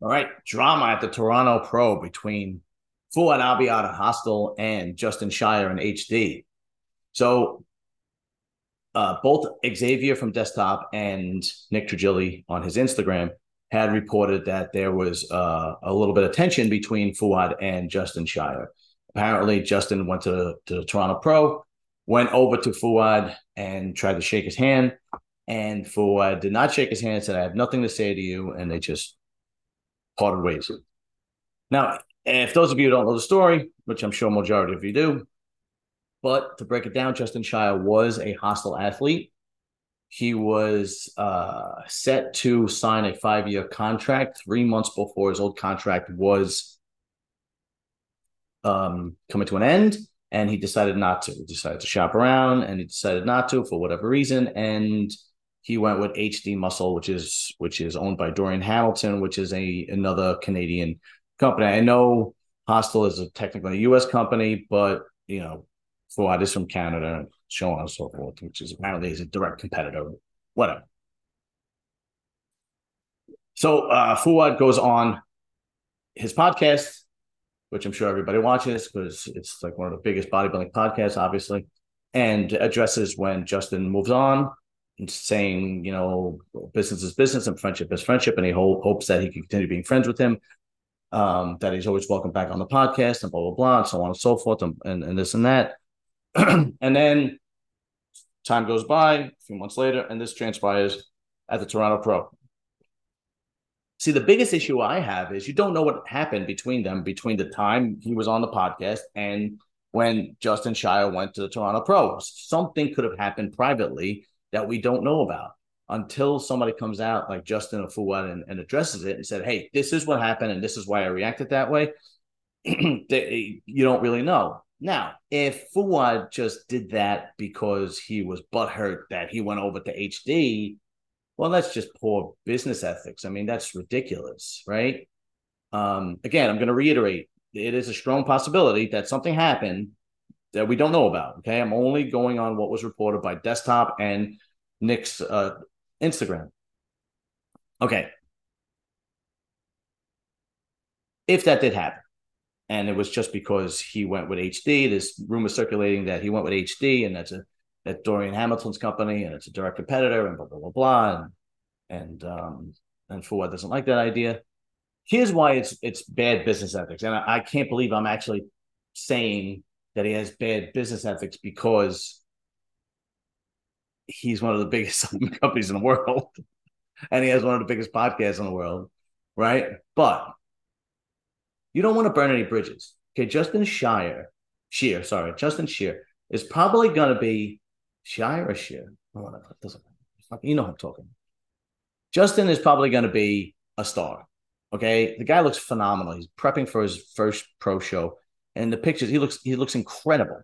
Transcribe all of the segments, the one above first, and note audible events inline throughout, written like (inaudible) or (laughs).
All right, drama at the Toronto Pro between Fouad Abiad at Hosstile and Justin Shier in HD. So uh, both Xavier from Desktop and Nick Trigili on his Instagram had reported that there was uh, a little bit of tension between Fouad and Justin Shier. Apparently, Justin went to, to the Toronto Pro, went over to Fouad and tried to shake his hand. And Fouad did not shake his hand, said, I have nothing to say to you. And they just parted ways. Now, if those of you who don't know the story, which I'm sure majority of you do, but to break it down, Justin Shier was a Hosstile athlete. He was uh, set to sign a five year contract three months before his old contract was um, coming to an end. And he decided not to. He decided to shop around and he decided not to for whatever reason. And he went with HD Muscle, which is which is owned by Dorian Hamilton, which is a another Canadian company. I know Hosstile is a technically a US company, but you know, Fouad is from Canada, so on and so forth, which is apparently is a direct competitor. Whatever. So uh Fouad goes on his podcast, which I'm sure everybody watches because it's like one of the biggest bodybuilding podcasts, obviously, and addresses when Justin moves on saying, you know, business is business and friendship is friendship, and he ho- hopes that he can continue being friends with him. Um, that he's always welcome back on the podcast and blah blah blah and so on and so forth and, and, and this and that. (clears throat) and then time goes by, a few months later, and this transpires at the Toronto Pro. See, the biggest issue I have is you don't know what happened between them between the time he was on the podcast and when Justin Shier went to the Toronto Pro. Something could have happened privately that we don't know about until somebody comes out like Justin Fouad and, and addresses it and said, "Hey, this is what happened, and this is why I reacted that way." (clears throat) they, you don't really know. Now, if Fouad just did that because he was butthurt that he went over to HD, well, that's just poor business ethics. I mean, that's ridiculous, right? Um, again, I'm going to reiterate it is a strong possibility that something happened that we don't know about. Okay. I'm only going on what was reported by desktop and Nick's uh, Instagram. Okay. If that did happen, and it was just because he went with HD. There's rumors circulating that he went with HD, and that's a that Dorian Hamilton's company, and it's a direct competitor, and blah blah blah blah. And and um and Fouad doesn't like that idea. Here's why it's it's bad business ethics, and I, I can't believe I'm actually saying that he has bad business ethics because he's one of the biggest (laughs) companies in the world, and he has one of the biggest podcasts in the world, right? But you don't want to burn any bridges. Okay, Justin Shire, Shear, sorry, Justin Shear is probably going to be Shire or Shear. Oh, doesn't you know I'm talking. Justin is probably going to be a star. Okay, the guy looks phenomenal. He's prepping for his first pro show, and the pictures he looks he looks incredible.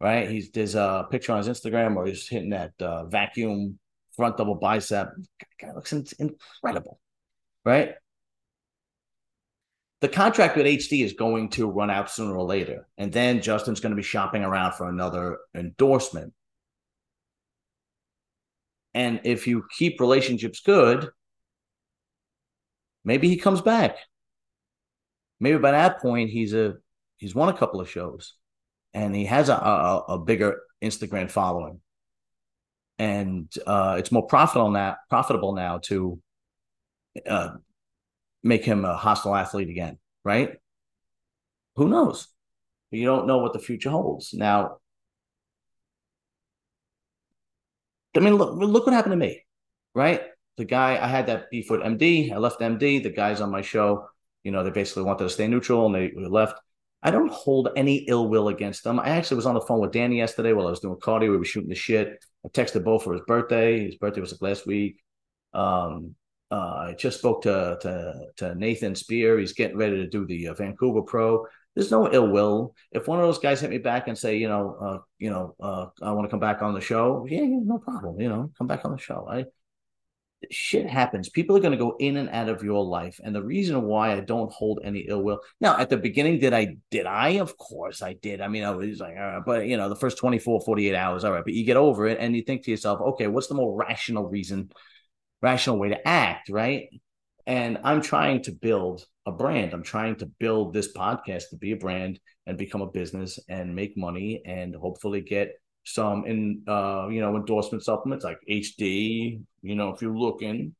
Right? He's there's a picture on his Instagram where he's hitting that uh, vacuum front double bicep. guy looks incredible. Right? the contract with HD is going to run out sooner or later. And then Justin's going to be shopping around for another endorsement. And if you keep relationships good, maybe he comes back. Maybe by that point he's a he's won a couple of shows and he has a, a, a bigger Instagram following. And uh, it's more profitable now profitable now to uh, make him a Hosstile athlete again, right? Who knows? You don't know what the future holds. Now, I mean, look, look what happened to me, right? The guy I had that beef with MD. I left MD. The guys on my show, you know, they basically wanted to stay neutral and they left. I don't hold any ill will against them. I actually was on the phone with Danny yesterday while I was doing cardio. We were shooting the shit. I texted both for his birthday. His birthday was like last week. Um, uh, I just spoke to, to, to Nathan Spear. He's getting ready to do the uh, Vancouver Pro. There's no ill will. If one of those guys hit me back and say, you know, uh, you know, uh, I want to come back on the show, yeah, yeah, no problem. You know, come back on the show. I shit happens. People are going to go in and out of your life, and the reason why I don't hold any ill will. Now, at the beginning, did I? Did I? Of course, I did. I mean, I was like, all right, but you know, the first 24, 48 hours, all right. But you get over it, and you think to yourself, okay, what's the more rational reason? rational way to act, right? And I'm trying to build a brand. I'm trying to build this podcast to be a brand and become a business and make money and hopefully get some in uh you know endorsement supplements like HD, you know, if you're looking,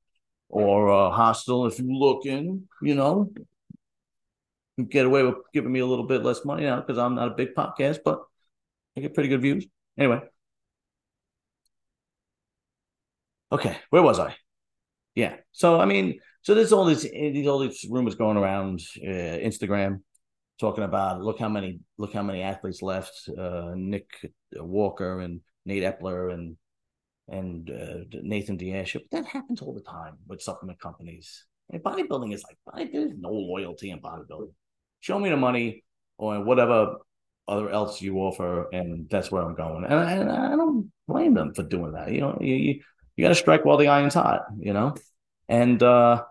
or uh Hosstile if you're looking, you know. Get away with giving me a little bit less money now because I'm not a big podcast, but I get pretty good views. Anyway. Okay, where was I? Yeah. So I mean, so there's all these these all these rumors going around uh, Instagram talking about look how many look how many athletes left uh, Nick Walker and Nate Epler and and uh, Nathan De Asha. But that happens all the time with supplement companies. And bodybuilding is like there's no loyalty in bodybuilding. Show me the money or whatever other else you offer, and that's where I'm going. And, and I don't blame them for doing that. You know, you you, you got to strike while the iron's hot. You know, and uh,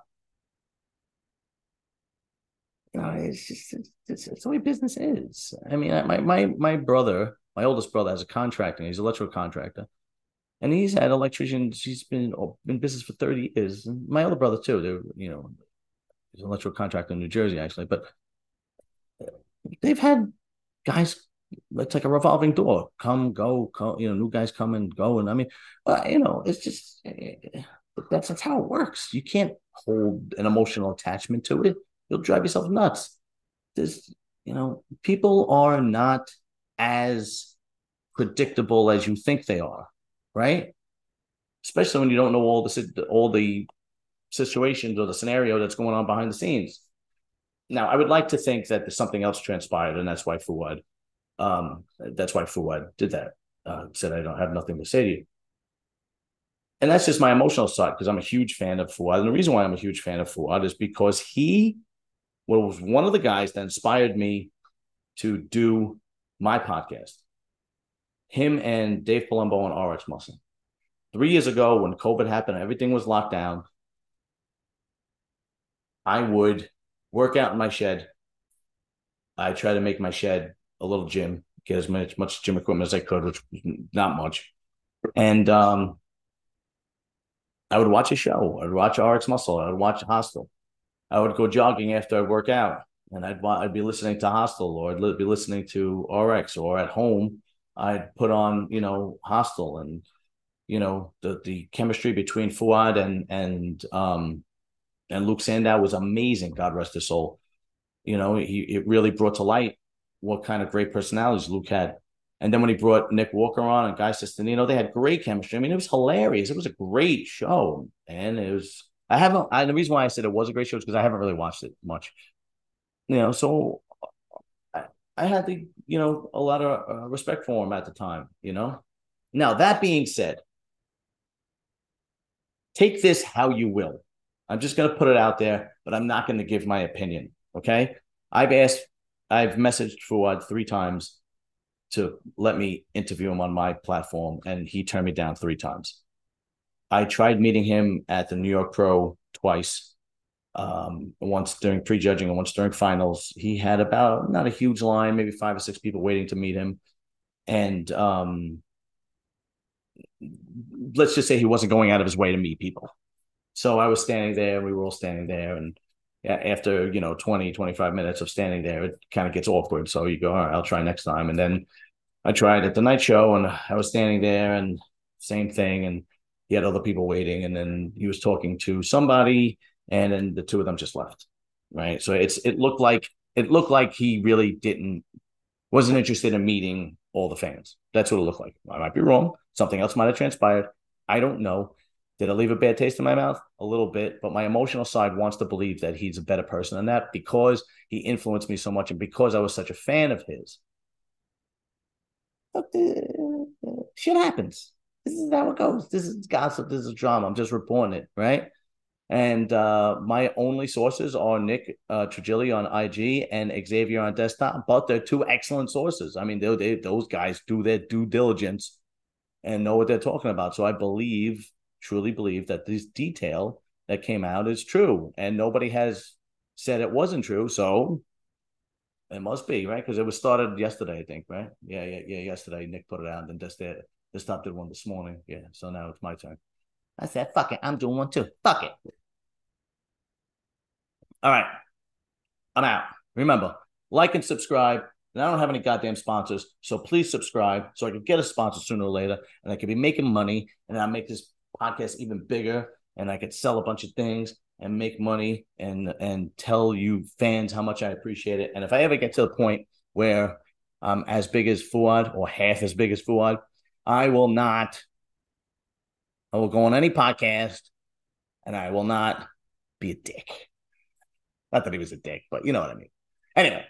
know, it's just it's, it's, the way business is. I mean, my my my brother, my oldest brother, has a contractor. He's an electrical contractor, and he's had electricians. He's been oh, in business for thirty years. And my other brother too. They're you know, he's an electrical contractor in New Jersey actually, but they've had guys. It's like a revolving door. Come, go, come. You know, new guys come and go, and I mean, uh, you know, it's just eh, that's that's how it works. You can't hold an emotional attachment to it you'll drive yourself nuts. There's, you know, people are not as predictable as you think they are, right? Especially when you don't know all the all the situations or the scenario that's going on behind the scenes. Now, I would like to think that there's something else transpired, and that's why Fouad, um, that's why Fouad did that. Uh, said I don't have nothing to say to you, and that's just my emotional side because I'm a huge fan of Fouad, and the reason why I'm a huge fan of Fouad is because he was one of the guys that inspired me to do my podcast. Him and Dave Palumbo and RX Muscle. Three years ago, when COVID happened, everything was locked down. I would work out in my shed. I try to make my shed a little gym, get as much much gym equipment as I could, which was not much. And um, I would watch a show. I'd watch RX Muscle. I would watch Hosstile. I would go jogging after I work out, and I'd I'd be listening to Hosstile, or I'd be listening to RX, or at home I'd put on you know Hosstile, and you know the the chemistry between Fouad and and um and Luke Sandoe was amazing. God rest his soul. You know, he it really brought to light what kind of great personalities Luke had. And then when he brought Nick Walker on and Guy Cisternino, they had great chemistry. I mean, it was hilarious. It was a great show, and it was I haven't. I, the reason why I said it was a great show is because I haven't really watched it much. You know, so I, I had the you know a lot of uh, respect for him at the time. You know, now that being said, take this how you will. I'm just going to put it out there, but I'm not going to give my opinion. Okay, I've asked, I've messaged Fouad three times to let me interview him on my platform, and he turned me down three times. I tried meeting him at the New York Pro twice. Um, once during prejudging and once during finals. He had about not a huge line, maybe five or six people waiting to meet him. And um, let's just say he wasn't going out of his way to meet people. So I was standing there, we were all standing there, and after you know 20 25 minutes of standing there it kind of gets awkward so you go all right i'll try next time and then i tried at the night show and i was standing there and same thing and he had other people waiting, and then he was talking to somebody, and then the two of them just left. Right. So it's it looked like it looked like he really didn't wasn't interested in meeting all the fans. That's what it looked like. I might be wrong. Something else might have transpired. I don't know. Did I leave a bad taste in my mouth? A little bit, but my emotional side wants to believe that he's a better person than that because he influenced me so much and because I was such a fan of his. But uh, shit happens. This is how it goes. This is gossip. This is drama. I'm just reporting it, right? And uh, my only sources are Nick uh, Trigili on IG and Xavier on desktop, but they're two excellent sources. I mean, they, they, those guys do their due diligence and know what they're talking about. So I believe, truly believe that this detail that came out is true, and nobody has said it wasn't true. So it must be right because it was started yesterday, I think. Right? Yeah, yeah, yeah. Yesterday, Nick put it out, and just there they stopped doing one this morning. Yeah. So now it's my turn. I said, fuck it. I'm doing one too. Fuck it. All right. I'm out. Remember, like and subscribe. And I don't have any goddamn sponsors. So please subscribe so I can get a sponsor sooner or later and I can be making money and I'll make this podcast even bigger and I could sell a bunch of things and make money and and tell you fans how much I appreciate it. And if I ever get to the point where I'm as big as Fouad or half as big as Fouad, I will not. I will go on any podcast and I will not be a dick. Not that he was a dick, but you know what I mean. Anyway,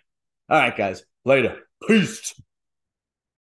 all right, guys. Later. Peace.